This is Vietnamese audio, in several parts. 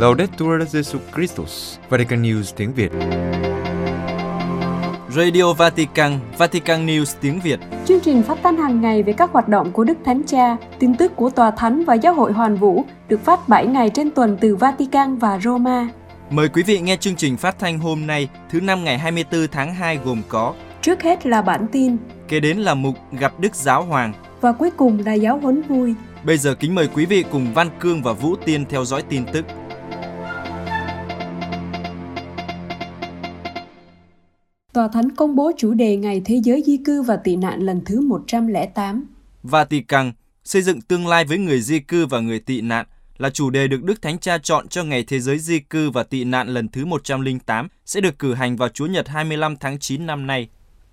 Laudetur Jesu Christus, Vatican News tiếng Việt. Radio Vatican, Vatican News tiếng Việt. Chương trình phát thanh hàng ngày về các hoạt động của Đức Thánh Cha, tin tức của Tòa Thánh và Giáo hội Hoàn Vũ được phát 7 ngày trên tuần từ Vatican và Roma. Mời quý vị nghe chương trình phát thanh hôm nay, thứ năm ngày 24 tháng 2 gồm có Trước hết là bản tin, kế đến là mục gặp Đức Giáo Hoàng. và cuối cùng là giáo huấn vui. Bây giờ kính mời quý vị cùng Văn Cương và Vũ Tiên theo dõi tin tức. Tòa Thánh công bố chủ đề Ngày Thế giới di cư và tị nạn lần thứ 108. Vatican, xây dựng tương lai với người di cư và người tị nạn là chủ đề được Đức Thánh Cha chọn cho Ngày Thế giới di cư và tị nạn lần thứ 108 sẽ được cử hành vào Chúa Nhật 25 tháng 9 năm nay.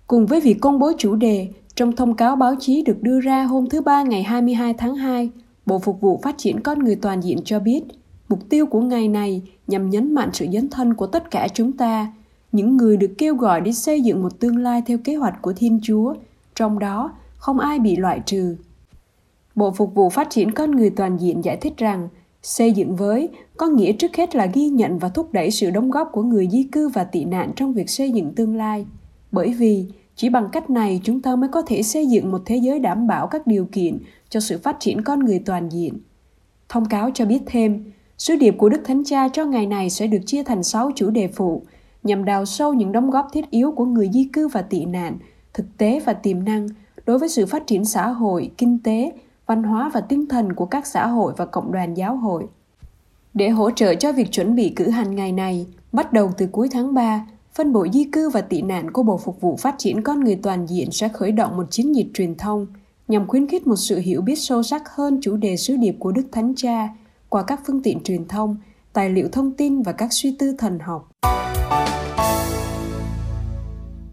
Cùng với việc công bố chủ đề, trong thông cáo báo chí được đưa ra hôm thứ Ba ngày 22 tháng 2, Bộ Phục vụ Phát triển Con Người Toàn diện cho biết, mục tiêu của ngày này nhằm nhấn mạnh sự dấn thân của tất cả chúng ta, những người được kêu gọi đi xây dựng một tương lai theo kế hoạch của Thiên Chúa, trong đó không ai bị loại trừ. Bộ Phục vụ Phát triển Con Người Toàn diện giải thích rằng, xây dựng với có nghĩa trước hết là ghi nhận và thúc đẩy sự đóng góp của người di cư và tị nạn trong việc xây dựng tương lai. Bởi vì chỉ bằng cách này chúng ta mới có thể xây dựng một thế giới đảm bảo các điều kiện cho sự phát triển con người toàn diện. Thông cáo cho biết thêm, sứ điệp của Đức Thánh Cha cho ngày này sẽ được chia thành 6 chủ đề phụ nhằm đào sâu những đóng góp thiết yếu của người di cư và tị nạn, thực tế và tiềm năng đối với sự phát triển xã hội, kinh tế, văn hóa và tinh thần của các xã hội và cộng đoàn giáo hội. Để hỗ trợ cho việc chuẩn bị cử hành ngày này, bắt đầu từ cuối tháng 3, phân bộ di cư và tị nạn của Bộ Phục vụ Phát triển Con Người Toàn diện sẽ khởi động một chiến dịch truyền thông nhằm khuyến khích một sự hiểu biết sâu sắc hơn chủ đề sứ điệp của Đức Thánh Cha qua các phương tiện truyền thông, tài liệu thông tin và các suy tư thần học.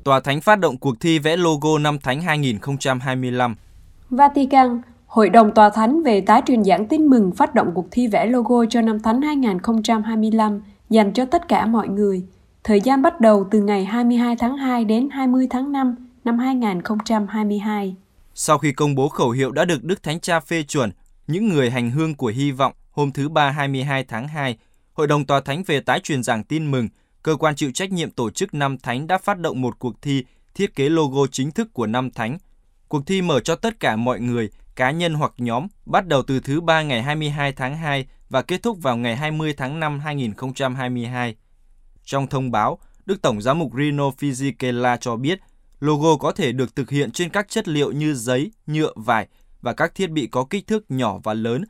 Tòa Thánh phát động cuộc thi vẽ logo năm Thánh 2025. Vatican, Hội đồng Tòa Thánh về tái truyền giảng tin mừng phát động cuộc thi vẽ logo cho năm Thánh 2025 dành cho tất cả mọi người. Thời gian bắt đầu từ ngày 22 tháng 2 đến 20 tháng 5 năm 2022. Sau khi công bố khẩu hiệu đã được Đức Thánh Cha phê chuẩn, những người hành hương của hy vọng hôm thứ Ba 22 tháng 2, Hội đồng Tòa Thánh về tái truyền giảng tin mừng, cơ quan chịu trách nhiệm tổ chức năm Thánh đã phát động một cuộc thi thiết kế logo chính thức của năm Thánh. Cuộc thi mở cho tất cả mọi người, cá nhân hoặc nhóm, bắt đầu từ thứ Ba ngày 22 tháng 2 và kết thúc vào ngày 20 tháng 5 2022. Trong thông báo, Đức Tổng giám mục Rino Fisichella cho biết logo có thể được thực hiện trên các chất liệu như giấy, nhựa, vải và các thiết bị có kích thước nhỏ và lớn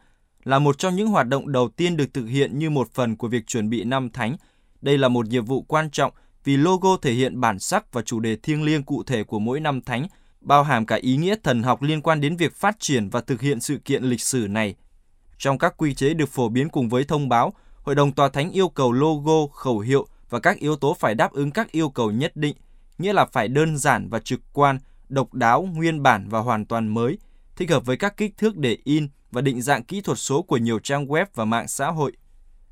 là một trong những hoạt động đầu tiên được thực hiện như một phần của việc chuẩn bị năm thánh. Đây là một nhiệm vụ quan trọng vì logo thể hiện bản sắc và chủ đề thiêng liêng cụ thể của mỗi năm thánh, bao hàm cả ý nghĩa thần học liên quan đến việc phát triển và thực hiện sự kiện lịch sử này. Trong các quy chế được phổ biến cùng với thông báo, Hội đồng Tòa Thánh yêu cầu logo, khẩu hiệu và các yếu tố phải đáp ứng các yêu cầu nhất định, nghĩa là phải đơn giản và trực quan, độc đáo, nguyên bản và hoàn toàn mới, thích hợp với các kích thước để in và định dạng kỹ thuật số của nhiều trang web và mạng xã hội.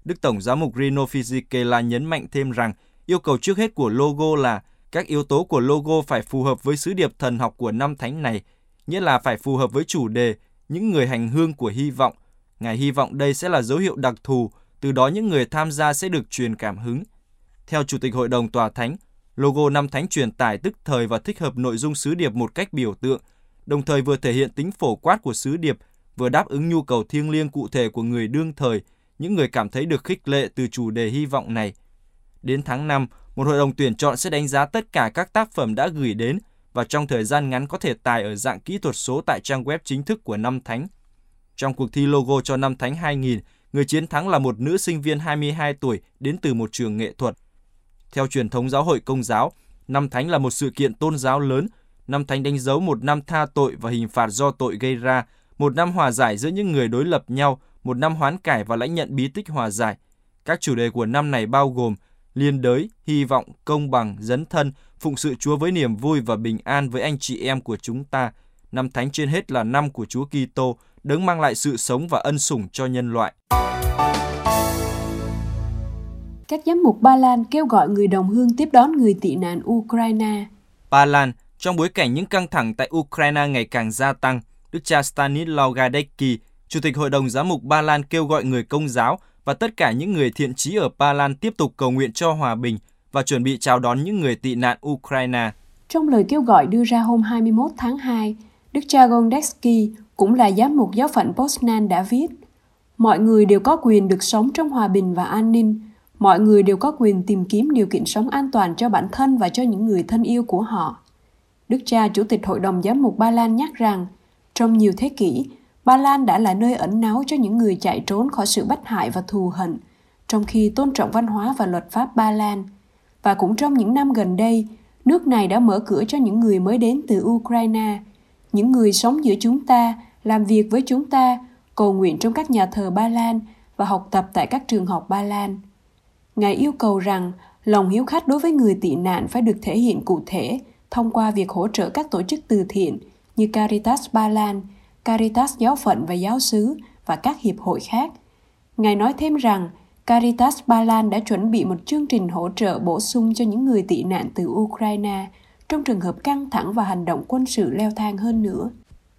Đức Tổng giám mục Rino Fisichella nhấn mạnh thêm rằng yêu cầu trước hết của logo là các yếu tố của logo phải phù hợp với sứ điệp thần học của năm thánh này, nghĩa là phải phù hợp với chủ đề những người hành hương của hy vọng. Ngài hy vọng đây sẽ là dấu hiệu đặc thù, từ đó những người tham gia sẽ được truyền cảm hứng. Theo Chủ tịch Hội đồng Tòa Thánh, logo năm thánh truyền tải tức thời và thích hợp nội dung sứ điệp một cách biểu tượng, đồng thời vừa thể hiện tính phổ quát của sứ điệp, vừa đáp ứng nhu cầu thiêng liêng cụ thể của người đương thời, những người cảm thấy được khích lệ từ chủ đề hy vọng này. Đến tháng 5, một hội đồng tuyển chọn sẽ đánh giá tất cả các tác phẩm đã gửi đến và trong thời gian ngắn có thể tải ở dạng kỹ thuật số tại trang web chính thức của năm thánh. Trong cuộc thi logo cho năm thánh 2000, người chiến thắng là một nữ sinh viên 22 tuổi đến từ một trường nghệ thuật. Theo truyền thống giáo hội công giáo, năm thánh là một sự kiện tôn giáo lớn. Năm thánh đánh dấu một năm tha tội và hình phạt do tội gây ra, một năm hòa giải giữa những người đối lập nhau, một năm hoán cải và lãnh nhận bí tích hòa giải. Các chủ đề của năm này bao gồm liên đới, hy vọng, công bằng, dấn thân, phụng sự Chúa với niềm vui và bình an với anh chị em của chúng ta. Năm thánh trên hết là năm của Chúa Kitô, đấng mang lại sự sống và ân sủng cho nhân loại. Các giám mục Ba Lan kêu gọi người đồng hương tiếp đón người tị nạn Ukraine. Ba Lan, trong bối cảnh những căng thẳng tại Ukraine ngày càng gia tăng, Đức cha Stanislaw Gadecki, Chủ tịch Hội đồng Giám mục Ba Lan kêu gọi người công giáo và tất cả những người thiện trí ở Ba Lan tiếp tục cầu nguyện cho hòa bình và chuẩn bị chào đón những người tị nạn Ukraine. Trong lời kêu gọi đưa ra hôm 21 tháng 2, Đức cha Gondeski, cũng là giám mục giáo phận Poznan đã viết Mọi người đều có quyền được sống trong hòa bình và an ninh. Mọi người đều có quyền tìm kiếm điều kiện sống an toàn cho bản thân và cho những người thân yêu của họ. Đức cha Chủ tịch Hội đồng Giám mục Ba Lan nhắc rằng, trong nhiều thế kỷ, Ba Lan đã là nơi ẩn náu cho những người chạy trốn khỏi sự bắt hại và thù hận, trong khi tôn trọng văn hóa và luật pháp Ba Lan. Và cũng trong những năm gần đây, nước này đã mở cửa cho những người mới đến từ Ukraine, những người sống giữa chúng ta, làm việc với chúng ta, cầu nguyện trong các nhà thờ Ba Lan và học tập tại các trường học Ba Lan. Ngài yêu cầu rằng lòng hiếu khách đối với người tị nạn phải được thể hiện cụ thể thông qua việc hỗ trợ các tổ chức từ thiện như Caritas Ba Lan, Caritas Giáo phận và Giáo xứ và các hiệp hội khác. Ngài nói thêm rằng Caritas Ba Lan đã chuẩn bị một chương trình hỗ trợ bổ sung cho những người tị nạn từ Ukraine trong trường hợp căng thẳng và hành động quân sự leo thang hơn nữa.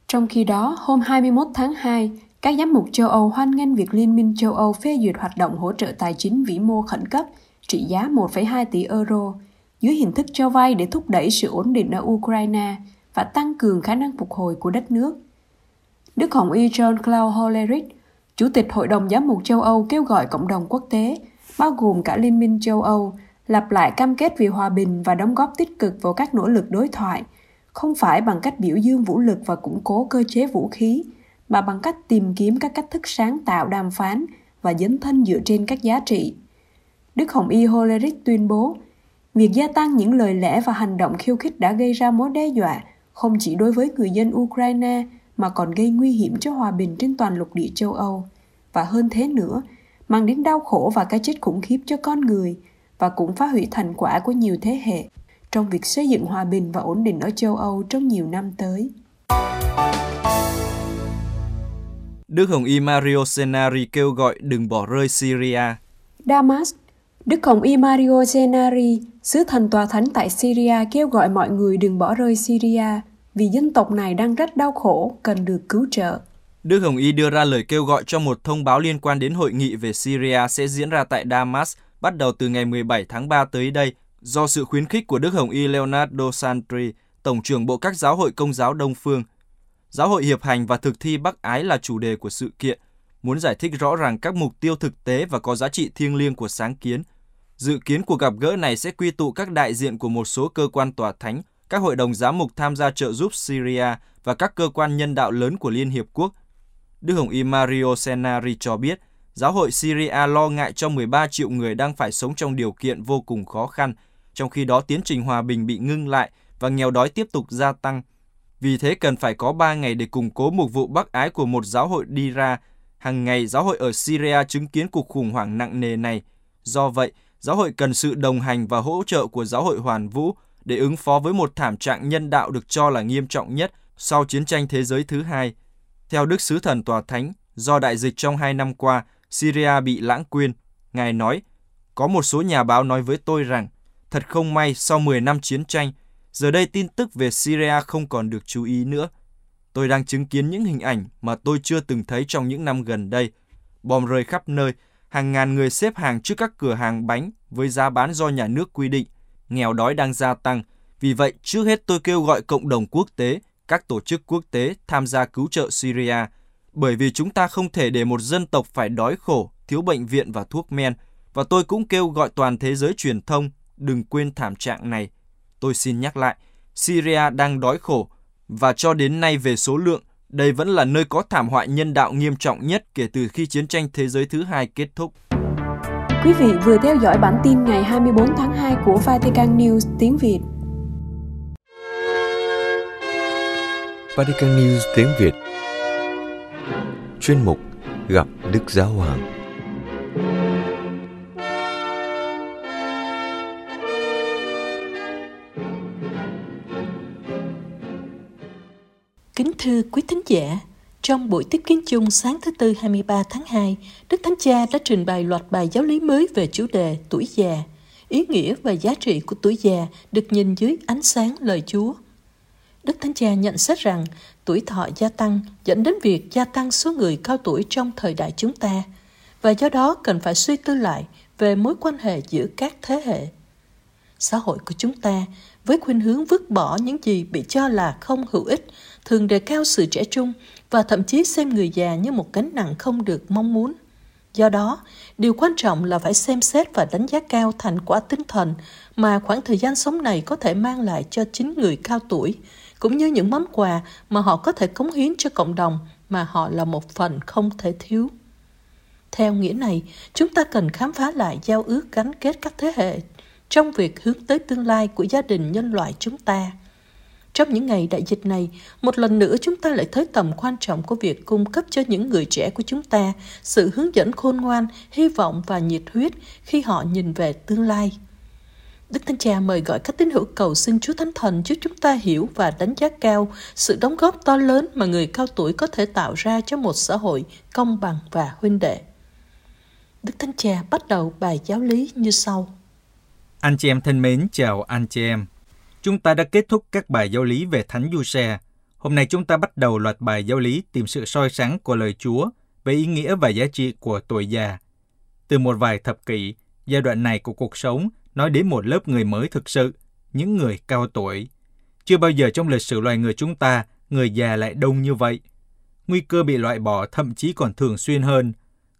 Trong khi đó, hôm 21 tháng 2, các giám mục châu Âu hoan nghênh việc Liên minh châu Âu phê duyệt hoạt động hỗ trợ tài chính vĩ mô khẩn cấp trị giá 1,2 tỷ euro dưới hình thức cho vay để thúc đẩy sự ổn định ở Ukraine và tăng cường khả năng phục hồi của đất nước. Đức Hồng Y John Claude Hollerich, Chủ tịch Hội đồng Giám mục châu Âu kêu gọi cộng đồng quốc tế, bao gồm cả Liên minh châu Âu, lặp lại cam kết vì hòa bình và đóng góp tích cực vào các nỗ lực đối thoại, không phải bằng cách biểu dương vũ lực và củng cố cơ chế vũ khí, mà bằng cách tìm kiếm các cách thức sáng tạo đàm phán và dấn thân dựa trên các giá trị. Đức Hồng Y Hollerich tuyên bố, việc gia tăng những lời lẽ và hành động khiêu khích đã gây ra mối đe dọa không chỉ đối với người dân Ukraine mà còn gây nguy hiểm cho hòa bình trên toàn lục địa châu Âu và hơn thế nữa, mang đến đau khổ và cái chết khủng khiếp cho con người và cũng phá hủy thành quả của nhiều thế hệ trong việc xây dựng hòa bình và ổn định ở châu Âu trong nhiều năm tới. Đức Hồng Y Mario Senari kêu gọi đừng bỏ rơi Syria. Damas, Đức Hồng Y Mario Gennari, sứ thần tòa thánh tại Syria kêu gọi mọi người đừng bỏ rơi Syria vì dân tộc này đang rất đau khổ, cần được cứu trợ. Đức Hồng Y đưa ra lời kêu gọi cho một thông báo liên quan đến hội nghị về Syria sẽ diễn ra tại Damas bắt đầu từ ngày 17 tháng 3 tới đây do sự khuyến khích của Đức Hồng Y Leonardo Santri, Tổng trưởng Bộ các giáo hội công giáo Đông Phương. Giáo hội hiệp hành và thực thi Bắc Ái là chủ đề của sự kiện, muốn giải thích rõ ràng các mục tiêu thực tế và có giá trị thiêng liêng của sáng kiến. Dự kiến cuộc gặp gỡ này sẽ quy tụ các đại diện của một số cơ quan tòa thánh, các hội đồng giám mục tham gia trợ giúp Syria và các cơ quan nhân đạo lớn của Liên Hiệp Quốc. Đức Hồng Y Mario Senari cho biết, giáo hội Syria lo ngại cho 13 triệu người đang phải sống trong điều kiện vô cùng khó khăn, trong khi đó tiến trình hòa bình bị ngưng lại và nghèo đói tiếp tục gia tăng. Vì thế cần phải có 3 ngày để củng cố mục vụ bác ái của một giáo hội đi ra. Hàng ngày giáo hội ở Syria chứng kiến cuộc khủng hoảng nặng nề này. Do vậy, giáo hội cần sự đồng hành và hỗ trợ của giáo hội hoàn vũ để ứng phó với một thảm trạng nhân đạo được cho là nghiêm trọng nhất sau chiến tranh thế giới thứ hai. Theo Đức Sứ Thần Tòa Thánh, do đại dịch trong hai năm qua, Syria bị lãng quên. Ngài nói, có một số nhà báo nói với tôi rằng, thật không may sau 10 năm chiến tranh, giờ đây tin tức về Syria không còn được chú ý nữa. Tôi đang chứng kiến những hình ảnh mà tôi chưa từng thấy trong những năm gần đây. Bom rơi khắp nơi, hàng ngàn người xếp hàng trước các cửa hàng bánh với giá bán do nhà nước quy định. Nghèo đói đang gia tăng. Vì vậy, trước hết tôi kêu gọi cộng đồng quốc tế, các tổ chức quốc tế tham gia cứu trợ Syria – bởi vì chúng ta không thể để một dân tộc phải đói khổ, thiếu bệnh viện và thuốc men. Và tôi cũng kêu gọi toàn thế giới truyền thông đừng quên thảm trạng này. Tôi xin nhắc lại, Syria đang đói khổ và cho đến nay về số lượng, đây vẫn là nơi có thảm họa nhân đạo nghiêm trọng nhất kể từ khi chiến tranh thế giới thứ hai kết thúc. Quý vị vừa theo dõi bản tin ngày 24 tháng 2 của Vatican News tiếng Việt. Vatican News tiếng Việt chuyên mục Gặp Đức Giáo Hoàng. Kính thưa quý thính giả, trong buổi tiếp kiến chung sáng thứ Tư 23 tháng 2, Đức Thánh Cha đã trình bày loạt bài giáo lý mới về chủ đề tuổi già. Ý nghĩa và giá trị của tuổi già được nhìn dưới ánh sáng lời Chúa. Đức Thánh Cha nhận xét rằng tuổi thọ gia tăng dẫn đến việc gia tăng số người cao tuổi trong thời đại chúng ta và do đó cần phải suy tư lại về mối quan hệ giữa các thế hệ. Xã hội của chúng ta với khuynh hướng vứt bỏ những gì bị cho là không hữu ích, thường đề cao sự trẻ trung và thậm chí xem người già như một gánh nặng không được mong muốn. Do đó, điều quan trọng là phải xem xét và đánh giá cao thành quả tinh thần mà khoảng thời gian sống này có thể mang lại cho chính người cao tuổi, cũng như những món quà mà họ có thể cống hiến cho cộng đồng mà họ là một phần không thể thiếu. Theo nghĩa này, chúng ta cần khám phá lại giao ước gắn kết các thế hệ trong việc hướng tới tương lai của gia đình nhân loại chúng ta. Trong những ngày đại dịch này, một lần nữa chúng ta lại thấy tầm quan trọng của việc cung cấp cho những người trẻ của chúng ta sự hướng dẫn khôn ngoan, hy vọng và nhiệt huyết khi họ nhìn về tương lai. Đức Thánh Cha mời gọi các tín hữu cầu xin Chúa Thánh Thần giúp chúng ta hiểu và đánh giá cao sự đóng góp to lớn mà người cao tuổi có thể tạo ra cho một xã hội công bằng và huynh đệ. Đức Thánh Cha bắt đầu bài giáo lý như sau. Anh chị em thân mến, chào anh chị em. Chúng ta đã kết thúc các bài giáo lý về Thánh Du-xe. Hôm nay chúng ta bắt đầu loạt bài giáo lý tìm sự soi sáng của lời Chúa về ý nghĩa và giá trị của tuổi già. Từ một vài thập kỷ, giai đoạn này của cuộc sống nói đến một lớp người mới thực sự, những người cao tuổi. Chưa bao giờ trong lịch sử loài người chúng ta, người già lại đông như vậy. Nguy cơ bị loại bỏ thậm chí còn thường xuyên hơn.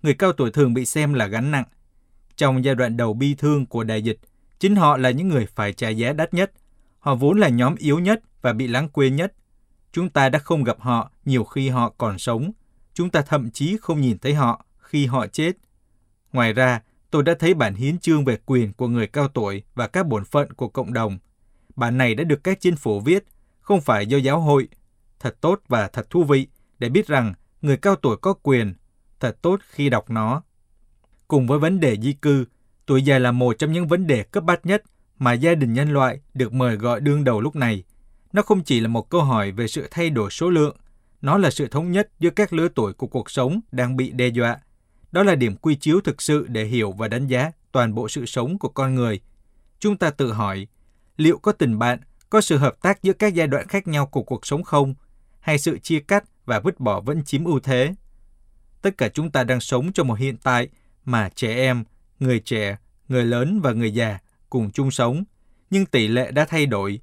Người cao tuổi thường bị xem là gánh nặng. Trong giai đoạn đầu bi thương của đại dịch, chính họ là những người phải trả giá đắt nhất. Họ vốn là nhóm yếu nhất và bị lãng quên nhất. Chúng ta đã không gặp họ nhiều khi họ còn sống. Chúng ta thậm chí không nhìn thấy họ khi họ chết. Ngoài ra, tôi đã thấy bản hiến chương về quyền của người cao tuổi và các bổn phận của cộng đồng. Bản này đã được các chính phủ viết, không phải do giáo hội. Thật tốt và thật thú vị để biết rằng người cao tuổi có quyền. Thật tốt khi đọc nó. Cùng với vấn đề di cư, tuổi già là một trong những vấn đề cấp bách nhất mà gia đình nhân loại được mời gọi đương đầu lúc này. Nó không chỉ là một câu hỏi về sự thay đổi số lượng, nó là sự thống nhất giữa các lứa tuổi của cuộc sống đang bị đe dọa đó là điểm quy chiếu thực sự để hiểu và đánh giá toàn bộ sự sống của con người. Chúng ta tự hỏi, liệu có tình bạn, có sự hợp tác giữa các giai đoạn khác nhau của cuộc sống không? Hay sự chia cắt và vứt bỏ vẫn chiếm ưu thế? Tất cả chúng ta đang sống trong một hiện tại mà trẻ em, người trẻ, người lớn và người già cùng chung sống, nhưng tỷ lệ đã thay đổi.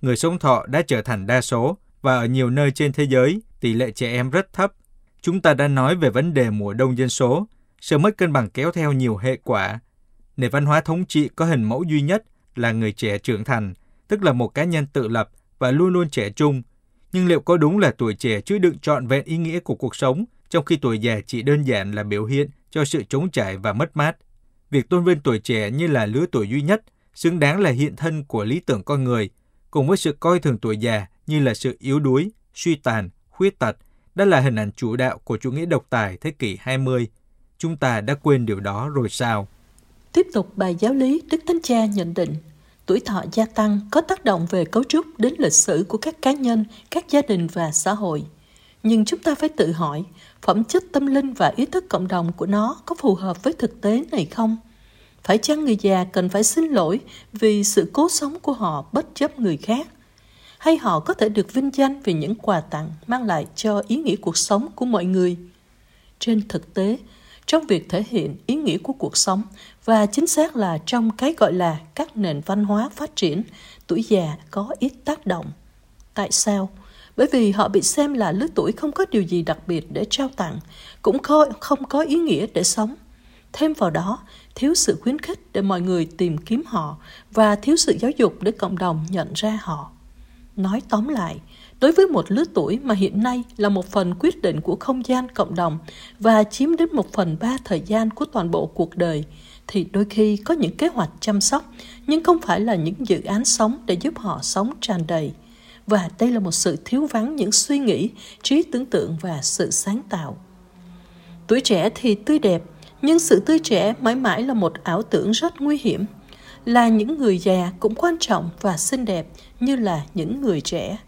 Người sống thọ đã trở thành đa số và ở nhiều nơi trên thế giới, tỷ lệ trẻ em rất thấp Chúng ta đã nói về vấn đề mùa đông dân số, sự mất cân bằng kéo theo nhiều hệ quả. Nền văn hóa thống trị có hình mẫu duy nhất là người trẻ trưởng thành, tức là một cá nhân tự lập và luôn luôn trẻ trung. Nhưng liệu có đúng là tuổi trẻ chứa đựng trọn vẹn ý nghĩa của cuộc sống, trong khi tuổi già chỉ đơn giản là biểu hiện cho sự trống trải và mất mát? Việc tôn vinh tuổi trẻ như là lứa tuổi duy nhất, xứng đáng là hiện thân của lý tưởng con người, cùng với sự coi thường tuổi già như là sự yếu đuối, suy tàn, khuyết tật, đó là hình ảnh chủ đạo của chủ nghĩa độc tài thế kỷ 20. Chúng ta đã quên điều đó rồi sao? Tiếp tục bài giáo lý, Đức Thánh Cha nhận định, tuổi thọ gia tăng có tác động về cấu trúc đến lịch sử của các cá nhân, các gia đình và xã hội. Nhưng chúng ta phải tự hỏi, phẩm chất tâm linh và ý thức cộng đồng của nó có phù hợp với thực tế này không? Phải chăng người già cần phải xin lỗi vì sự cố sống của họ bất chấp người khác? hay họ có thể được vinh danh vì những quà tặng mang lại cho ý nghĩa cuộc sống của mọi người. Trên thực tế, trong việc thể hiện ý nghĩa của cuộc sống và chính xác là trong cái gọi là các nền văn hóa phát triển, tuổi già có ít tác động. Tại sao? Bởi vì họ bị xem là lứa tuổi không có điều gì đặc biệt để trao tặng, cũng không có ý nghĩa để sống. Thêm vào đó, thiếu sự khuyến khích để mọi người tìm kiếm họ và thiếu sự giáo dục để cộng đồng nhận ra họ. Nói tóm lại, đối với một lứa tuổi mà hiện nay là một phần quyết định của không gian cộng đồng và chiếm đến một phần ba thời gian của toàn bộ cuộc đời, thì đôi khi có những kế hoạch chăm sóc, nhưng không phải là những dự án sống để giúp họ sống tràn đầy. Và đây là một sự thiếu vắng những suy nghĩ, trí tưởng tượng và sự sáng tạo. Tuổi trẻ thì tươi đẹp, nhưng sự tươi trẻ mãi mãi là một ảo tưởng rất nguy hiểm là những người già cũng quan trọng và xinh đẹp như là những người trẻ.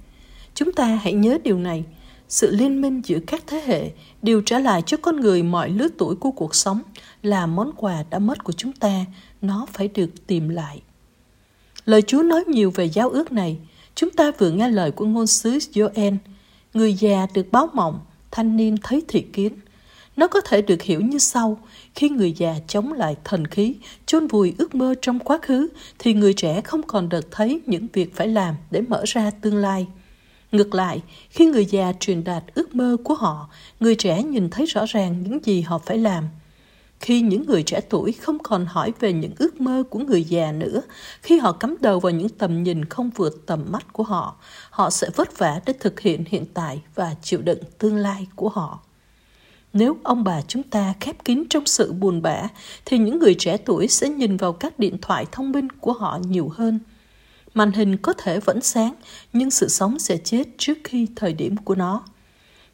Chúng ta hãy nhớ điều này, sự liên minh giữa các thế hệ đều trả lại cho con người mọi lứa tuổi của cuộc sống là món quà đã mất của chúng ta, nó phải được tìm lại. Lời Chúa nói nhiều về giáo ước này, chúng ta vừa nghe lời của ngôn sứ Joel, người già được báo mộng, thanh niên thấy thị kiến. Nó có thể được hiểu như sau. Khi người già chống lại thần khí, chôn vùi ước mơ trong quá khứ, thì người trẻ không còn được thấy những việc phải làm để mở ra tương lai. Ngược lại, khi người già truyền đạt ước mơ của họ, người trẻ nhìn thấy rõ ràng những gì họ phải làm. Khi những người trẻ tuổi không còn hỏi về những ước mơ của người già nữa, khi họ cắm đầu vào những tầm nhìn không vượt tầm mắt của họ, họ sẽ vất vả để thực hiện hiện tại và chịu đựng tương lai của họ. Nếu ông bà chúng ta khép kín trong sự buồn bã, thì những người trẻ tuổi sẽ nhìn vào các điện thoại thông minh của họ nhiều hơn. Màn hình có thể vẫn sáng, nhưng sự sống sẽ chết trước khi thời điểm của nó.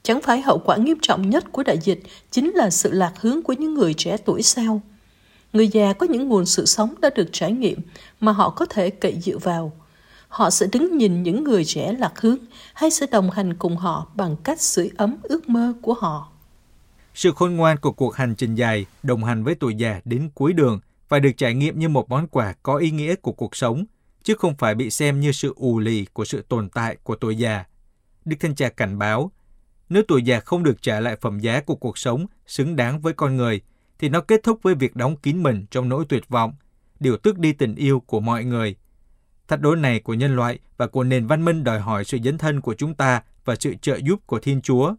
Chẳng phải hậu quả nghiêm trọng nhất của đại dịch chính là sự lạc hướng của những người trẻ tuổi sao? Người già có những nguồn sự sống đã được trải nghiệm mà họ có thể cậy dựa vào. Họ sẽ đứng nhìn những người trẻ lạc hướng hay sẽ đồng hành cùng họ bằng cách sưởi ấm ước mơ của họ. Sự khôn ngoan của cuộc hành trình dài đồng hành với tuổi già đến cuối đường phải được trải nghiệm như một món quà có ý nghĩa của cuộc sống, chứ không phải bị xem như sự ù lì của sự tồn tại của tuổi già. Đức Thanh Cha cảnh báo, nếu tuổi già không được trả lại phẩm giá của cuộc sống xứng đáng với con người, thì nó kết thúc với việc đóng kín mình trong nỗi tuyệt vọng, điều tước đi tình yêu của mọi người. Thách đố này của nhân loại và của nền văn minh đòi hỏi sự dấn thân của chúng ta và sự trợ giúp của Thiên Chúa.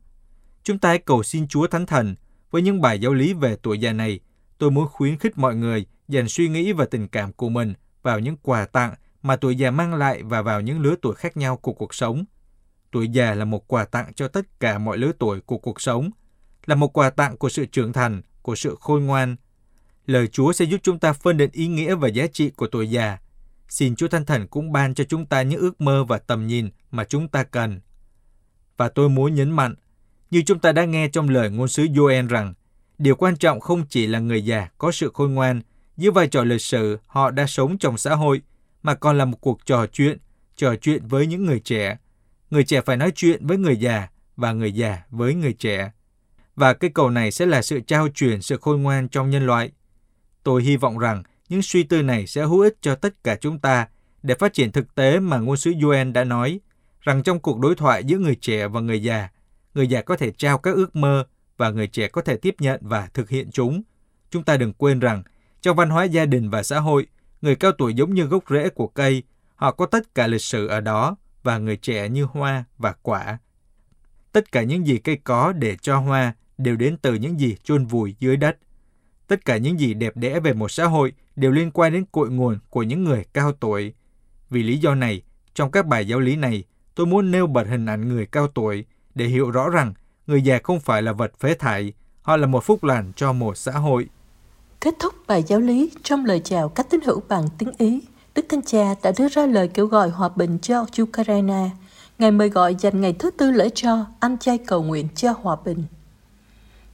Chúng ta hãy cầu xin Chúa Thánh Thần. Với những bài giáo lý về tuổi già này, tôi muốn khuyến khích mọi người dành suy nghĩ và tình cảm của mình vào những quà tặng mà tuổi già mang lại và vào những lứa tuổi khác nhau của cuộc sống – Tuổi già là một quà tặng cho tất cả mọi lứa tuổi của cuộc sống, là một quà tặng của sự trưởng thành, của sự khôn ngoan. Lời Chúa sẽ giúp chúng ta phân định ý nghĩa và giá trị của tuổi già. Xin Chúa Thanh Thần cũng ban cho chúng ta những ước mơ và tầm nhìn mà chúng ta cần. Và tôi muốn nhấn mạnh, như chúng ta đã nghe trong lời ngôn sứ Joel rằng, điều quan trọng không chỉ là người già có sự khôn ngoan, dưới vai trò lịch sự họ đã sống trong xã hội, mà còn là một cuộc trò chuyện, trò chuyện với những người trẻ, người trẻ phải nói chuyện với người già và người già với người trẻ. Và cái cầu này sẽ là sự trao truyền sự khôn ngoan trong nhân loại. Tôi hy vọng rằng những suy tư này sẽ hữu ích cho tất cả chúng ta để phát triển thực tế mà ngôn sứ Joel đã nói, rằng trong cuộc đối thoại giữa người trẻ và người già, người già có thể trao các ước mơ và người trẻ có thể tiếp nhận và thực hiện chúng. Chúng ta đừng quên rằng, trong văn hóa gia đình và xã hội, người cao tuổi giống như gốc rễ của cây, họ có tất cả lịch sử ở đó và người trẻ như hoa và quả. Tất cả những gì cây có để cho hoa đều đến từ những gì chôn vùi dưới đất. Tất cả những gì đẹp đẽ về một xã hội đều liên quan đến cội nguồn của những người cao tuổi. Vì lý do này, trong các bài giáo lý này, tôi muốn nêu bật hình ảnh người cao tuổi để hiểu rõ rằng người già không phải là vật phế thải, họ là một phúc lành cho một xã hội. Kết thúc bài giáo lý trong lời chào các tín hữu bằng tiếng Ý, Đức Thánh Cha đã đưa ra lời kêu gọi hòa bình cho Ukraine. Ngài mời gọi dành ngày thứ tư lễ cho ăn chay cầu nguyện cho hòa bình.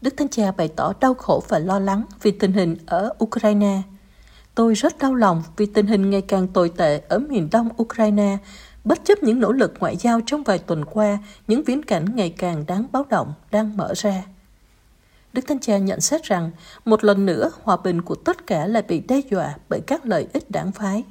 Đức Thánh Cha bày tỏ đau khổ và lo lắng vì tình hình ở Ukraine. Tôi rất đau lòng vì tình hình ngày càng tồi tệ ở miền đông Ukraine, bất chấp những nỗ lực ngoại giao trong vài tuần qua, những viễn cảnh ngày càng đáng báo động đang mở ra. Đức Thánh Cha nhận xét rằng, một lần nữa hòa bình của tất cả lại bị đe dọa bởi các lợi ích đảng phái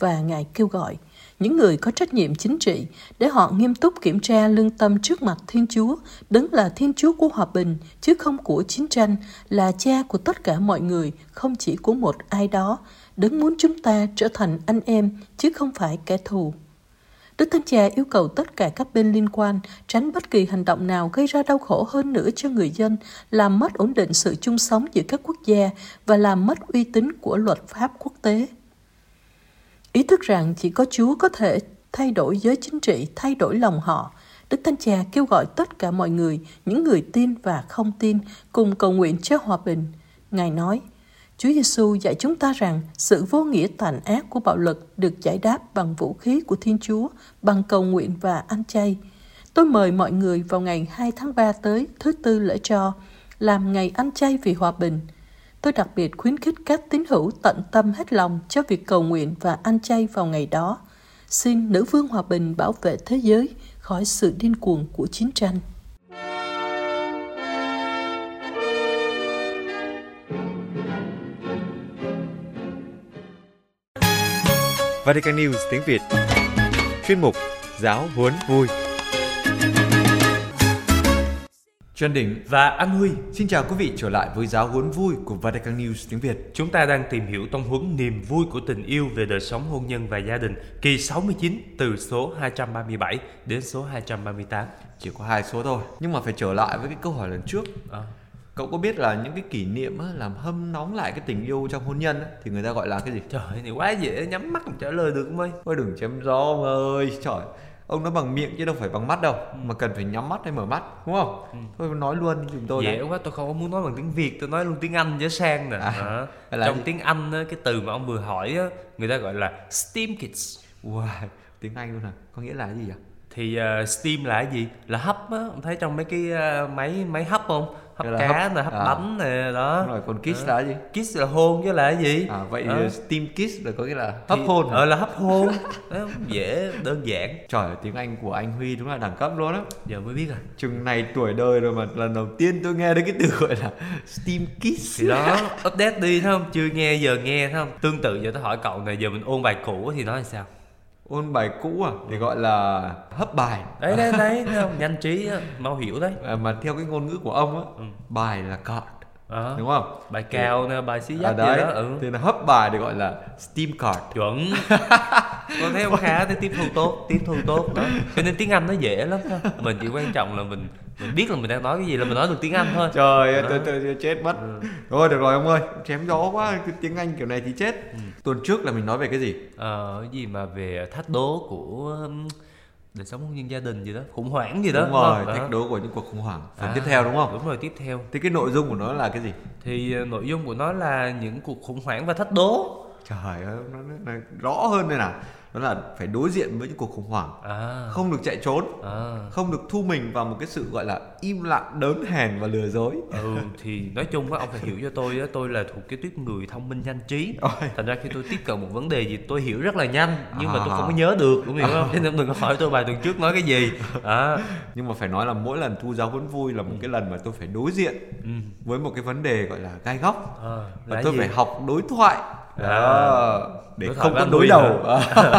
và Ngài kêu gọi những người có trách nhiệm chính trị để họ nghiêm túc kiểm tra lương tâm trước mặt Thiên Chúa, đấng là Thiên Chúa của hòa bình, chứ không của chiến tranh, là cha của tất cả mọi người, không chỉ của một ai đó, đấng muốn chúng ta trở thành anh em, chứ không phải kẻ thù. Đức Thánh Cha yêu cầu tất cả các bên liên quan tránh bất kỳ hành động nào gây ra đau khổ hơn nữa cho người dân, làm mất ổn định sự chung sống giữa các quốc gia và làm mất uy tín của luật pháp quốc tế. Ý thức rằng chỉ có Chúa có thể thay đổi giới chính trị, thay đổi lòng họ. Đức Thánh Cha kêu gọi tất cả mọi người, những người tin và không tin, cùng cầu nguyện cho hòa bình. Ngài nói, Chúa Giêsu dạy chúng ta rằng sự vô nghĩa tàn ác của bạo lực được giải đáp bằng vũ khí của Thiên Chúa, bằng cầu nguyện và ăn chay. Tôi mời mọi người vào ngày 2 tháng 3 tới, thứ tư lễ cho, làm ngày ăn chay vì hòa bình – Tôi đặc biệt khuyến khích các tín hữu tận tâm hết lòng cho việc cầu nguyện và ăn chay vào ngày đó. Xin nữ vương hòa bình bảo vệ thế giới khỏi sự điên cuồng của chiến tranh. Vatican News tiếng Việt Chuyên mục Giáo huấn vui Trần Đỉnh và anh Huy. Xin chào quý vị trở lại với giáo huấn vui của Vatican News tiếng Việt. Chúng ta đang tìm hiểu tông huấn niềm vui của tình yêu về đời sống hôn nhân và gia đình kỳ 69 từ số 237 đến số 238. Chỉ có hai số thôi, nhưng mà phải trở lại với cái câu hỏi lần trước. À. Cậu có biết là những cái kỷ niệm á, làm hâm nóng lại cái tình yêu trong hôn nhân á, thì người ta gọi là cái gì? Trời ơi, này quá dễ, nhắm mắt trả lời được không ơi? Ôi đừng chém gió ông ơi, trời ông nói bằng miệng chứ đâu phải bằng mắt đâu ừ. mà cần phải nhắm mắt hay mở mắt đúng không ừ. thôi nói luôn chúng tôi dễ quá tôi không có muốn nói bằng tiếng việt tôi nói luôn tiếng anh dễ sang nè à, à. trong gì? tiếng anh cái từ mà ông vừa hỏi người ta gọi là steam kids wow tiếng anh luôn à có nghĩa là cái gì vậy thì uh, steam là cái gì là hấp á ông thấy trong mấy cái uh, máy máy hấp không hấp cá hấp, nè hấp à. bánh nè đó. Rồi còn kiss à. là gì? Kiss là hôn chứ là gì? À vậy à. steam kiss là có nghĩa là hấp thì, hôn. ờ là hấp hôn. Dễ đơn giản. Trời tiếng anh của anh huy đúng là đẳng cấp luôn á. Giờ mới biết à chừng này tuổi đời rồi mà lần đầu tiên tôi nghe đến cái từ gọi là steam kiss. Thì đó update đi thấy không? Chưa nghe giờ nghe thấy không? Tương tự giờ tôi hỏi cậu này giờ mình ôn bài cũ thì nói là sao ôn bài cũ à thì gọi là hấp bài. Đấy đấy đấy nhanh trí mau hiểu đấy. À, mà theo cái ngôn ngữ của ông á ừ. bài là card à, đúng không? Bài cao nè bài xí dắt à, đấy. đó ừ. thì là hấp bài thì gọi là steam card. Chuẩn. Con thấy ông khá thấy tiếp thu tốt tiếp thu tốt đó. Cho nên tiếng anh nó dễ lắm thôi mình chỉ quan trọng là mình mình biết là mình đang nói cái gì là mình nói được tiếng anh thôi. Trời ơi tôi, tôi, tôi chết mất. Ừ. thôi được rồi ông ơi chém gió quá tiếng anh kiểu này thì chết. Ừ. tuần trước là mình nói về cái gì? Ờ cái gì mà về thách đố của đời sống hôn nhân gia đình gì đó khủng hoảng gì đó. Đúng rồi thách đố của những cuộc khủng hoảng. Phần à, tiếp theo đúng không? đúng rồi tiếp theo. Thì cái nội dung của nó là cái gì? Thì uh, nội dung của nó là những cuộc khủng hoảng và thách đố. Trời ơi nó, nó, nó rõ hơn đây nào đó là phải đối diện với những cuộc khủng hoảng à. không được chạy trốn à. không được thu mình vào một cái sự gọi là im lặng đớn hèn và lừa dối ừ thì nói chung á ông phải hiểu cho tôi á tôi là thuộc cái tuyết người thông minh nhanh trí Ôi. thành ra khi tôi tiếp cận một vấn đề gì tôi hiểu rất là nhanh nhưng à. mà tôi không có nhớ được đúng không à. nên đừng có hỏi tôi bài tuần trước nói cái gì à. nhưng mà phải nói là mỗi lần thu giáo huấn vui là một cái lần mà tôi phải đối diện ừ. với một cái vấn đề gọi là gai góc à, và tôi gì? phải học đối thoại à, để đối không có đối đầu.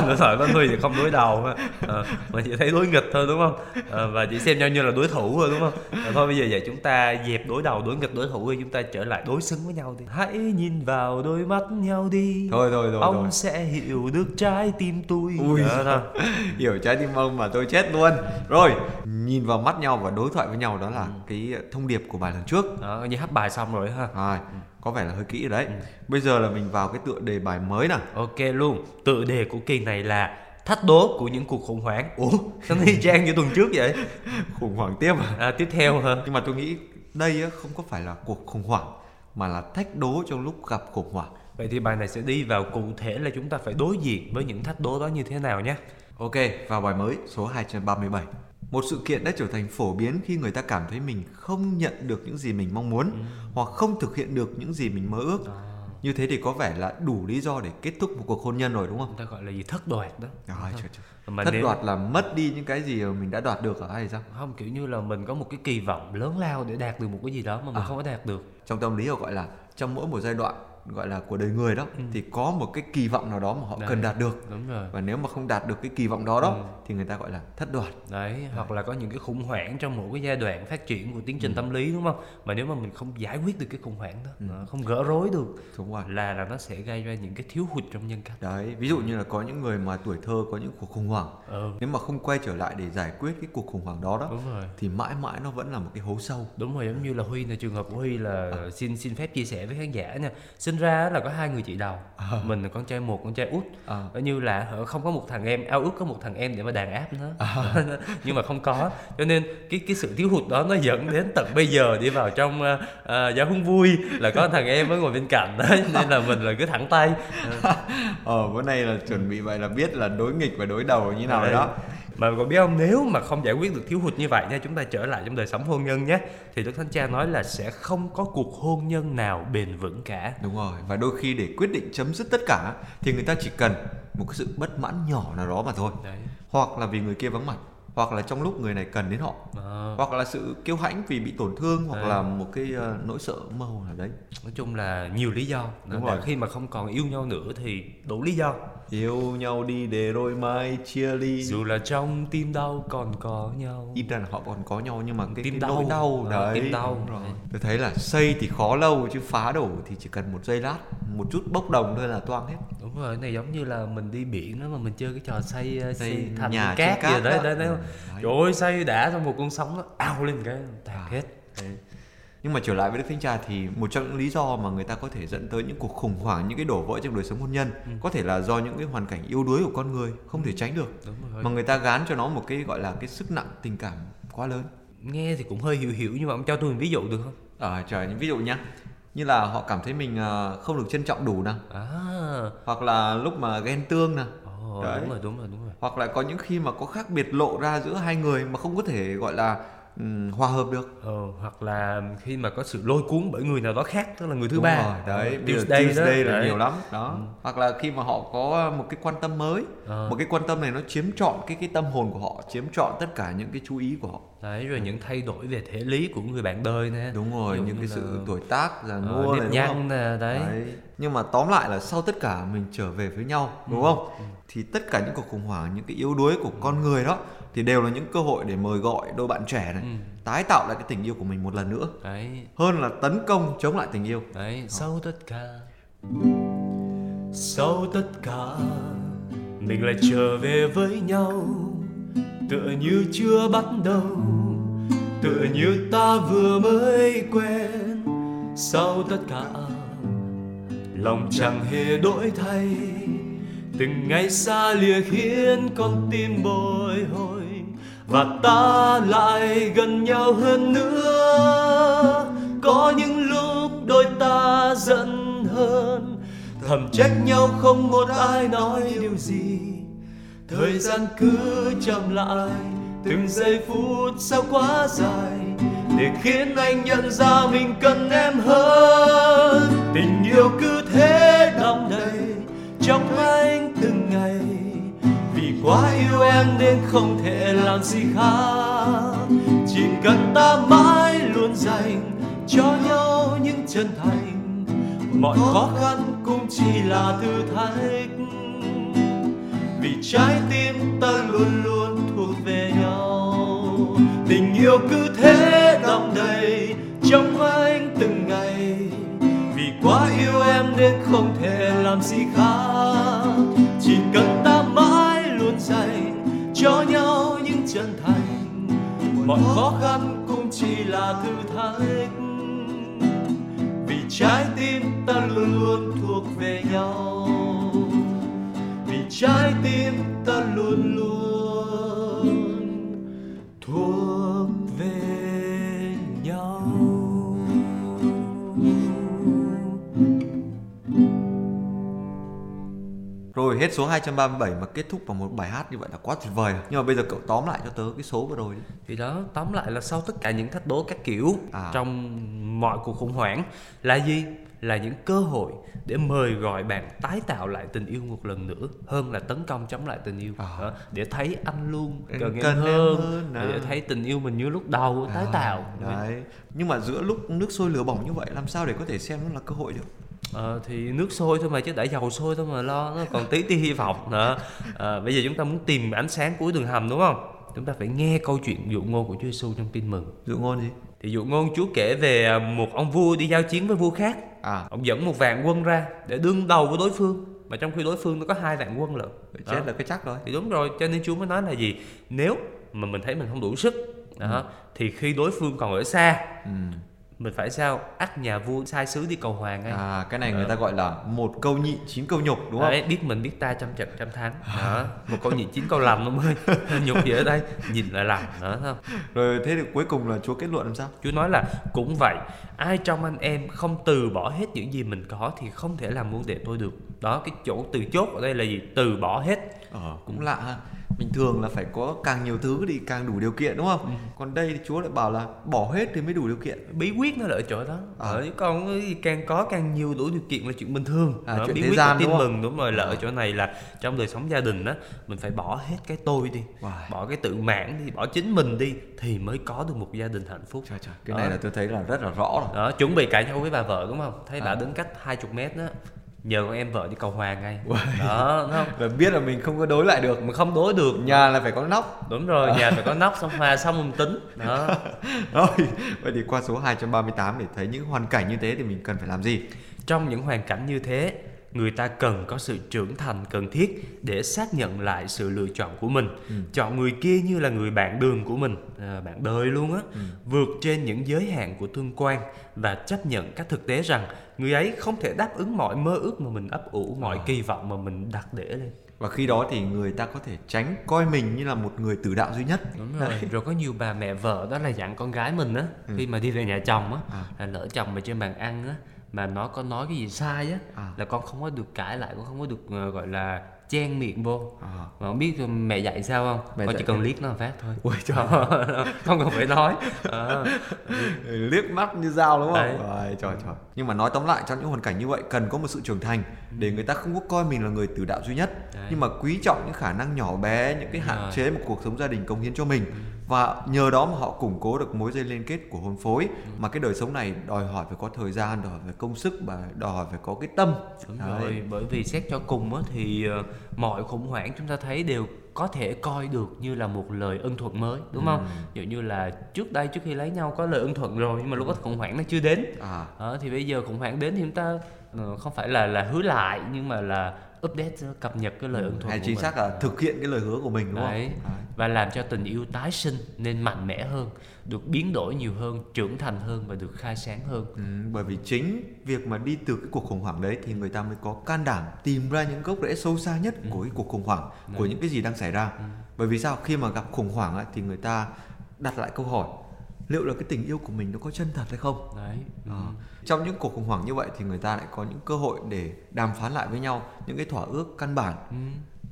đối thoại với người thì không đối đầu à, mà chỉ thấy đối nghịch thôi đúng không? À, và chỉ xem nhau như là đối thủ thôi đúng không? À, thôi bây giờ vậy chúng ta dẹp đối đầu đối nghịch đối thủ thì chúng ta trở lại đối xứng với nhau đi. Hãy nhìn vào đôi mắt nhau đi. Thôi thôi thôi ông thôi. sẽ hiểu được trái tim tôi. Ui, đó, đó. hiểu trái tim ông mà tôi chết luôn. Rồi nhìn vào mắt nhau và đối thoại với nhau đó là ừ. cái thông điệp của bài lần trước. Đó, như hát bài xong rồi ha ừ có vẻ là hơi kỹ rồi đấy. Ừ. Bây giờ là mình vào cái tựa đề bài mới. Ok luôn. Tựa đề của kỳ này là thách đố của những cuộc khủng hoảng. Ủa, sao nó y chang như tuần trước vậy? khủng hoảng tiếp à? à tiếp theo hả? Nhưng mà tôi nghĩ đây không có phải là cuộc khủng hoảng mà là thách đố trong lúc gặp khủng hoảng. Vậy thì bài này sẽ đi vào cụ thể là chúng ta phải đối diện với những thách đố đó như thế nào nhé. Ok, vào bài mới số 237. Một sự kiện đã trở thành phổ biến khi người ta cảm thấy mình không nhận được những gì mình mong muốn ừ. hoặc không thực hiện được những gì mình mơ ước. À. Như thế thì có vẻ là đủ lý do để kết thúc một cuộc hôn nhân rồi đúng không? Người ta gọi là gì thất đoạt đó. Rồi, trời, trời. Mà thất nếu... đoạt là mất đi những cái gì mình đã đoạt được ở hay sao? Không, kiểu như là mình có một cái kỳ vọng lớn lao để đạt được một cái gì đó mà mình à. không có đạt được. Trong tâm lý họ gọi là trong mỗi một giai đoạn gọi là của đời người đó ừ. thì có một cái kỳ vọng nào đó mà họ đấy, cần đạt được đúng rồi và nếu mà không đạt được cái kỳ vọng đó đó ừ. thì người ta gọi là thất đoạt đấy, đấy hoặc là có những cái khủng hoảng trong một cái giai đoạn phát triển của tiến trình ừ. tâm lý đúng không mà nếu mà mình không giải quyết được cái khủng hoảng đó ừ. không gỡ rối được đúng rồi là là nó sẽ gây ra những cái thiếu hụt trong nhân cách đấy ví dụ như là có những người mà tuổi thơ có những cuộc khủng hoảng ừ. nếu mà không quay trở lại để giải quyết cái cuộc khủng hoảng đó đó đúng rồi. thì mãi mãi nó vẫn là một cái hố sâu đúng rồi giống như là huy là trường hợp của huy là à. xin xin phép chia sẻ với khán giả nha sinh ra là có hai người chị đầu. À. mình là con trai một con trai út. À. như là không có một thằng em ao ước có một thằng em để mà đàn áp nó. À. nhưng mà không có. Cho nên cái cái sự thiếu hụt đó nó dẫn đến tận bây giờ đi vào trong uh, uh, giáo huấn vui là có thằng em mới ngồi bên cạnh đó. Nên là mình là cứ thẳng tay. Ờ bữa nay là chuẩn bị vậy là biết là đối nghịch và đối đầu như nào rồi đó mà còn biết không? Nếu mà không giải quyết được thiếu hụt như vậy nha chúng ta trở lại trong đời sống hôn nhân nhé. Thì đức thánh cha nói là sẽ không có cuộc hôn nhân nào bền vững cả. Đúng rồi và đôi khi để quyết định chấm dứt tất cả thì người ta chỉ cần một cái sự bất mãn nhỏ nào đó mà thôi. Đấy. hoặc là vì người kia vắng mặt hoặc là trong lúc người này cần đến họ à. hoặc là sự kiêu hãnh vì bị tổn thương hoặc À. là một cái ờ, nỗi sợ mơ hồ nào đấy nói chung là nhiều lý do Đúng rồi. khi mà không còn yêu nhau nữa thì đủ lý do yêu nhau đi để rồi mai chia ly dù là trong tim đau còn có nhau ít ra là họ còn có nhau nhưng mà cái, Tim cái đau. nỗi đau đấy tim đau. rồi. Tôi thấy là xây thì khó lâu chứ phá đổ thì chỉ cần một giây lát một chút bốc đồng thôi là toang hết đúng rồi cái này giống như là mình đi biển đó mà mình chơi cái trò xây ờ, Xây xây thành nhà cát, cát gì đó. đấy, đấy. Ừ, đấy. trời ơi xây đã xong một con sóng nó ao lên cái tạt À. hết Đấy. Nhưng mà trở lại với Đức Thánh Cha thì một trong những lý do mà người ta có thể dẫn tới những cuộc khủng hoảng, những cái đổ vỡ trong đời sống hôn nhân Ừ. có thể là do những cái hoàn cảnh yếu đuối của con người không thể tránh được. đúng rồi Mà người ta gán cho nó một cái gọi là cái sức nặng tình cảm quá lớn. nghe thì cũng hơi hiểu hiểu nhưng mà ông cho tôi một ví dụ được không Ở trời những ví dụ nhá. Như là họ cảm thấy mình ờ, không được trân trọng đủ nè, à. Hoặc là lúc mà ghen tương nè, Đấy. đúng rồi đúng rồi đúng rồi. Hoặc là có những khi mà có khác biệt lộ ra giữa hai người mà không có thể gọi là hòa hợp được. Ờ, hoặc là khi mà có sự lôi cuốn bởi người nào đó khác tức là người thứ Đúng ba. rồi, đấy bây giờ Tuesday đó Tuesday là đấy. nhiều lắm đó. Hoặc là khi mà họ có một cái quan tâm mới Ờ. một cái quan tâm này nó chiếm trọn cái cái tâm hồn của họ chiếm trọn tất cả những cái chú ý của họ. Đấy rồi những thay đổi về thể lý của người bạn đời nè. Đúng rồi những cái là, sự tuổi tác già nua nếp này nhăn không? nè đấy, nhưng mà tóm lại là sau tất cả mình trở về với nhau Ừ. đúng không thì tất cả những cuộc khủng hoảng những cái yếu đuối của con người đó thì đều là những cơ hội để mời gọi đôi bạn trẻ này Ừ. tái tạo lại cái tình yêu của mình một lần nữa. Đấy. Hơn là tấn công chống lại tình yêu. Đấy. Sau tất cả. Sau tất cả mình lại trở về với nhau. Tựa như chưa bắt đầu tựa như ta vừa mới quen. Sau tất cả lòng chẳng hề đổi thay. Từng ngày xa lìa khiến con tim bồi hồi và ta lại gần nhau hơn nữa. Có những lúc đôi ta giận hơn. Thầm trách nhau không một ai nói điều gì. Thời gian cứ chậm lại, từng giây phút sao quá dài, để khiến anh nhận ra mình cần em hơn. Tình yêu cứ thế đong đầy trong anh từng ngày. Vì quá yêu em nên không thể làm gì khác. Chỉ cần ta mãi luôn dành cho nhau những chân thành, mọi khó khăn cũng chỉ là thử thách. Vì trái tim ta luôn luôn thuộc về nhau, tình yêu cứ thế đong đầy trong anh từng ngày. Vì quá yêu em nên không thể làm gì khác. Cho nhau những chân thành. Mọi khó khăn cũng chỉ là thử thách. Vì trái tim ta luôn luôn thuộc về nhau. Vì trái tim ta luôn luôn thuộc Rồi hết số 237 mà kết thúc bằng một bài hát như vậy là quá tuyệt vời. Nhưng mà bây giờ cậu tóm lại cho tớ cái số vừa rồi đi. thì đó tóm lại là sau tất cả những thách đố các kiểu À. trong mọi cuộc khủng hoảng là gì là những cơ hội để mời gọi bạn tái tạo lại tình yêu một lần nữa hơn là tấn công chống lại tình yêu À. đó, để thấy anh luôn cần, em em hơn, hơn, để à. thấy tình yêu mình như lúc đầu tái tạo Đấy. Nhưng mà giữa lúc nước sôi lửa bỏng như vậy làm sao để có thể xem nó là cơ hội được? Ờ, thì nước sôi thôi mà chứ đã dầu sôi thôi mà lo nó còn tí tí hy vọng nữa. Ờ, bây giờ chúng ta muốn tìm ánh sáng cuối đường hầm đúng không? Chúng ta phải nghe câu chuyện dụ ngôn của Chúa Giêsu trong tin mừng. Dụ ngôn gì? thì dụ ngôn Chúa kể về à, một ông vua đi giao chiến với vua khác. À, ông dẫn một vạn quân ra để đương đầu với đối phương. Mà trong khi đối phương nó có hai vạn quân lận. Chết Đó. là cái chắc rồi. thì đúng rồi cho nên Chúa mới nói là gì? Nếu mà mình thấy mình không đủ sức đó thì khi đối phương còn ở xa Ừ. mình phải sao? Ắt nhà vua sai sứ đi cầu hoàng ngay À, cái này người ta gọi là một câu nhị chín câu nhục đúng không? Đấy, biết mình biết ta trăm trận trăm thắng. Đó một câu nhị chín câu lầm ông ơi. Nhục gì ở đây nhìn lại làm đó thấy không? Rồi thế thì cuối cùng là Chúa kết luận làm sao? Chúa nói là cũng vậy ai trong anh em không từ bỏ hết những gì mình có thì không thể làm môn đệ tôi được. Đó cái chỗ từ chốt ở đây là gì? Từ bỏ hết. Ờ, cũng lạ ha. Bình thường là phải có càng nhiều thứ thì càng đủ điều kiện đúng không ừ. còn đây thì chúa lại bảo là bỏ hết thì mới đủ điều kiện bí quyết nó là ở chỗ đó à. ở còn càng có càng nhiều đủ điều kiện là chuyện bình thường à, chuyện bí thế quyết gian tin đúng mừng đúng rồi là ở chỗ này là trong đời sống gia đình đó mình phải bỏ hết cái tôi đi wow. bỏ cái tự mãn đi bỏ chính mình đi thì mới có được một gia đình hạnh phúc trời trời cái này đó. là tôi thấy là rất là rõ rồi đó chuẩn bị cãi nhau với bà vợ đúng không thấy à. bà đứng cách hai chục mét đó nhờ con em vợ đi cầu hòa ngay. Uầy. đó đúng không? Và biết là mình không có đối lại được mình không đối được nhà là phải có nóc. Đúng rồi à. nhà phải có nóc xong hòa xong mình tính. Đó. Rồi vậy thì qua số 238 để thấy những hoàn cảnh như thế thì mình cần phải làm gì? Trong những hoàn cảnh như thế người ta cần có sự trưởng thành cần thiết để xác nhận lại sự lựa chọn của mình ừ. chọn người kia như là người bạn đường của mình à, bạn đời luôn á ừ. vượt trên những giới hạn của tương quan và chấp nhận các thực tế rằng người ấy không thể đáp ứng mọi mơ ước mà mình ấp ủ mọi à. kỳ vọng mà mình đặt để lên và khi đó thì người ta có thể tránh coi mình như là một người tử đạo duy nhất đúng rồi Đấy. rồi có nhiều bà mẹ vợ đó là dặn con gái mình á ừ. khi mà đi về nhà chồng á à. là lỡ chồng mà trên bàn ăn á mà nó có nói cái gì sai á à. là con không có được cãi lại con không có được uh, gọi là chen miệng vô. À. mà không biết mẹ dạy sao không? Mẹ con chỉ cần liếc nó một phát thôi. Ui, trời. không cần phải nói. À. liếc mắt như dao đúng không? Rồi, trời trời. Nhưng mà nói tóm lại trong những hoàn cảnh như vậy cần có một sự trưởng thành để người ta không có coi mình là người tử đạo duy nhất. Đấy. nhưng mà quý trọng những khả năng nhỏ bé những cái hạn chế mà cuộc sống gia đình công hiến cho mình. Ừ và nhờ đó mà họ củng cố được mối dây liên kết của hôn phối ừ. mà cái đời sống này đòi hỏi phải có thời gian đòi hỏi phải công sức và đòi hỏi phải có cái tâm đúng Đấy. rồi bởi vì xét cho cùng á, thì uh, mọi khủng hoảng chúng ta thấy đều có thể coi được như là một lời ân thuận mới đúng không? Ừ. Dụ như là trước đây trước khi lấy nhau có lời ân thuận rồi nhưng mà lúc đó khủng hoảng nó chưa đến. À. Đó, thì bây giờ khủng hoảng đến thì chúng ta không phải là là hứa lại nhưng mà là update cập nhật cái lời ưng thuận hay chính xác là thực hiện cái lời hứa của mình đúng Đấy. không Đấy. và làm cho tình yêu tái sinh nên mạnh mẽ hơn được biến đổi nhiều hơn trưởng thành hơn và được khai sáng hơn ừ, bởi vì chính việc mà đi từ cái cuộc khủng hoảng đấy thì người ta mới có can đảm tìm ra những gốc rễ sâu xa nhất ừ. của cái cuộc khủng hoảng đấy. của những cái gì đang xảy ra ừ. bởi vì sao khi mà gặp khủng hoảng ấy, thì người ta đặt lại câu hỏi liệu là cái tình yêu của mình nó có chân thật hay không đấy ừ. à, trong những cuộc khủng hoảng như vậy thì người ta lại có những cơ hội để đàm phán lại với nhau những cái thỏa ước căn bản ừ.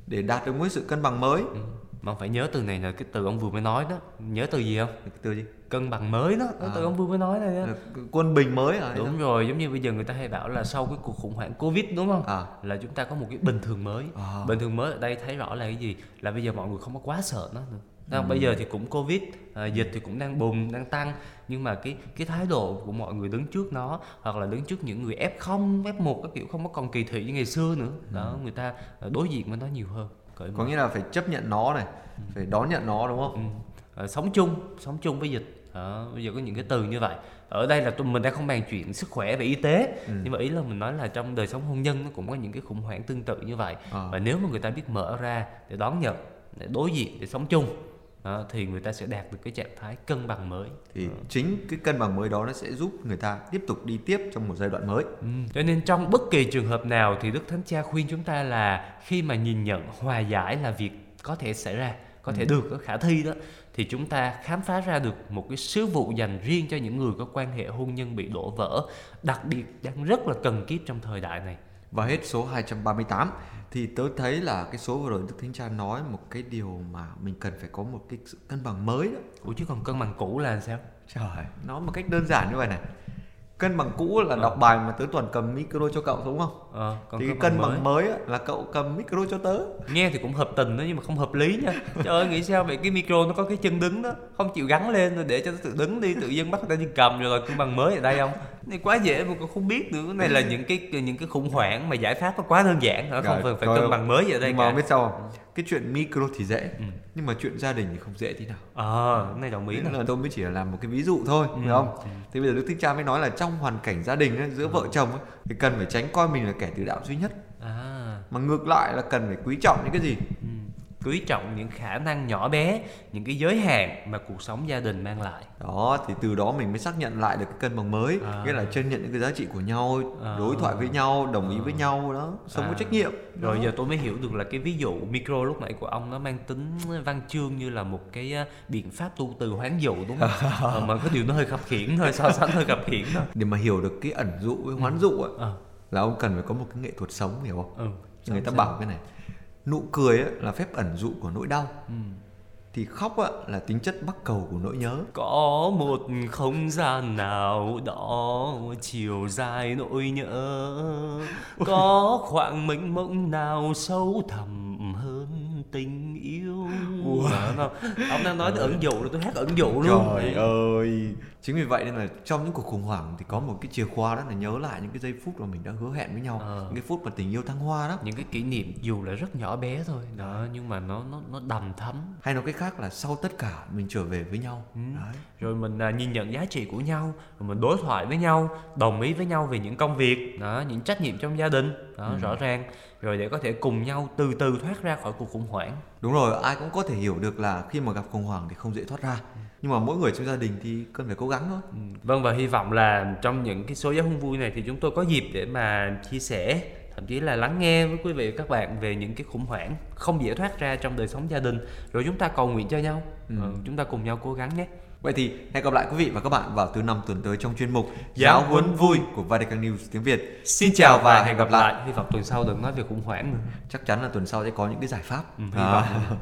để đạt được một sự cân bằng mới ừ. mà phải nhớ từ này là cái từ ông vừa mới nói đó nhớ từ gì không cái từ gì cân bằng mới đó à. từ ông vừa mới nói này đó. quân bình mới à đúng rồi giống như bây giờ người ta hay bảo là sau cái cuộc khủng hoảng covid đúng không à. là chúng ta có một cái bình thường mới à. bình thường mới ở đây thấy rõ là cái gì là bây giờ mọi người không có quá sợ nó nữa Ừ. Bây giờ thì cũng Covid, à, dịch thì cũng đang bùng, đang tăng nhưng mà cái cái thái độ của mọi người đứng trước nó hoặc là đứng trước những người F0, F1 các kiểu không có còn kỳ thị như ngày xưa nữa. Ừ. Đó, người ta à, đối diện với nó nhiều hơn. Có nghĩa là phải chấp nhận nó này, ừ. phải đón nhận nó đúng không? Ừ. À, sống chung, sống chung với dịch. Đó, bây giờ có những cái từ như vậy ở đây là tụi mình đang không bàn chuyện sức khỏe và y tế ừ. nhưng mà ý là mình nói là trong đời sống hôn nhân nó cũng có những cái khủng hoảng tương tự như vậy à. và nếu mà người ta biết mở ra để đón nhận để đối diện để sống chung đó, thì người ta sẽ đạt được cái trạng thái cân bằng mới thì đó. chính cái cân bằng mới đó nó sẽ giúp người ta tiếp tục đi tiếp trong một giai đoạn mới ừ. cho nên trong bất kỳ trường hợp nào thì đức thánh cha khuyên chúng ta là khi mà nhìn nhận hòa giải là việc có thể xảy ra có thể ừ. được có khả thi đó thì chúng ta khám phá ra được một cái sứ vụ dành riêng cho những người có quan hệ hôn nhân bị đổ vỡ đặc biệt đang rất là cần kiếp trong thời đại này và hết số 238 thì tớ thấy là cái số vừa rồi Đức Thánh Cha nói một cái điều mà mình cần phải có một cái sự cân bằng mới đó. Ủa chứ còn cân bằng cũ là sao? Trời, nói một cách đơn giản như vậy này cân bằng cũ là ờ. đọc bài mà tớ toàn cầm micro cho cậu đúng không? Ờ, còn thì cái cân bằng mới, mới là cậu cầm micro cho tớ. Nghe thì cũng hợp tình đó nhưng mà không hợp lý nha. Trời ơi nghĩ sao vậy? Cái micro nó có cái chân đứng đó không chịu gắn lên rồi để cho nó tự đứng đi tự nhiên bắt người ta đi cầm rồi cân bằng mới ở đây không? Này quá dễ mà cũng không biết nữa. Cái này là những cái những cái khủng hoảng mà giải pháp nó quá đơn giản. Hả không phải, phải cân bằng mới ở đây mà cả. biết sao không cái chuyện micro thì dễ ừ. nhưng mà chuyện gia đình thì không dễ tí nào ờ à, này đồng ý là tôi mới chỉ là làm một cái ví dụ thôi ừ. đúng không ừ. thì bây giờ đức thích cha mới nói là trong hoàn cảnh gia đình ấy, giữa ừ. vợ chồng ấy, thì cần phải tránh coi mình là kẻ từ đạo duy nhất à. mà ngược lại là cần phải quý trọng những cái gì quý trọng những khả năng nhỏ bé những cái giới hạn mà cuộc sống gia đình mang lại đó thì từ đó mình mới xác nhận lại được cái cân bằng mới à. nghĩa là chân nhận những cái giá trị của nhau à. đối thoại với nhau đồng ý à. với nhau đó sống à. có trách nhiệm rồi đó. giờ tôi mới hiểu được là cái ví dụ micro lúc nãy của ông nó mang tính văn chương như là một cái biện pháp tu từ hoán dụ đúng không à, mà cái điều nó hơi khập khiển thôi so sánh hơi khập khiển thôi để mà hiểu được cái ẩn dụ với hoán dụ ấy, à. là ông cần phải có một cái nghệ thuật sống hiểu không ừ. người ta bảo cái này nụ cười ấy là phép ẩn dụ của nỗi đau. Ừ. thì khóc á, là tính chất bắc cầu của nỗi nhớ. Có một không gian nào đó chiều dài nỗi nhớ? Có khoảng mênh mông nào sâu thẳm hơn tình yêu. Đó, đó. Ông đang nói ẩn dụ rồi tôi hát ẩn dụ luôn. Trời ơi. Chính vì vậy nên là trong những cuộc khủng hoảng thì có một cái chìa khóa đó là nhớ lại những cái giây phút mà mình đã hứa hẹn với nhau. Ờ. Những cái phút mà tình yêu thăng hoa đó. Những cái kỷ niệm dù là rất nhỏ bé thôi đó Nhưng mà nó nó nó đầm thấm Hay nói cách khác là sau tất cả mình trở về với nhau. Đấy. rồi mình à, nhìn nhận giá trị của nhau rồi mình đối thoại với nhau đồng ý với nhau về những công việc đó những trách nhiệm trong gia đình. Đó rõ ràng. Rồi để có thể cùng nhau từ từ thoát ra khỏi cuộc khủng hoảng Đúng rồi, ai cũng có thể hiểu được là khi mà gặp khủng hoảng thì không dễ thoát ra. Nhưng mà mỗi người trong gia đình thì cần phải cố gắng thôi. Vâng và hy vọng là trong những cái số giáo không vui này thì chúng tôi có dịp để mà chia sẻ thậm chí là lắng nghe với quý vị và các bạn về những cái khủng hoảng không dễ thoát ra trong đời sống gia đình. Rồi chúng ta cầu nguyện cho nhau. Ờ, chúng ta cùng nhau cố gắng nhé Vậy thì hẹn gặp lại quý vị và các bạn vào thứ năm tuần tới trong chuyên mục Giáo huấn vui của Vatican News tiếng Việt xin chào và hẹn gặp lại hy vọng tuần sau đừng nói về khủng hoảng nữa Chắc chắn là tuần sau sẽ có những cái giải pháp Ừ, hy À. vọng.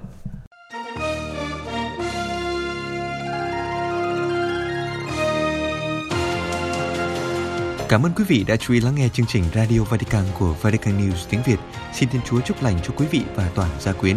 Cảm ơn quý vị đã chú ý lắng nghe chương trình Radio Vatican của Vatican News tiếng Việt. Xin Thiên Chúa chúc lành cho quý vị và toàn gia quyến.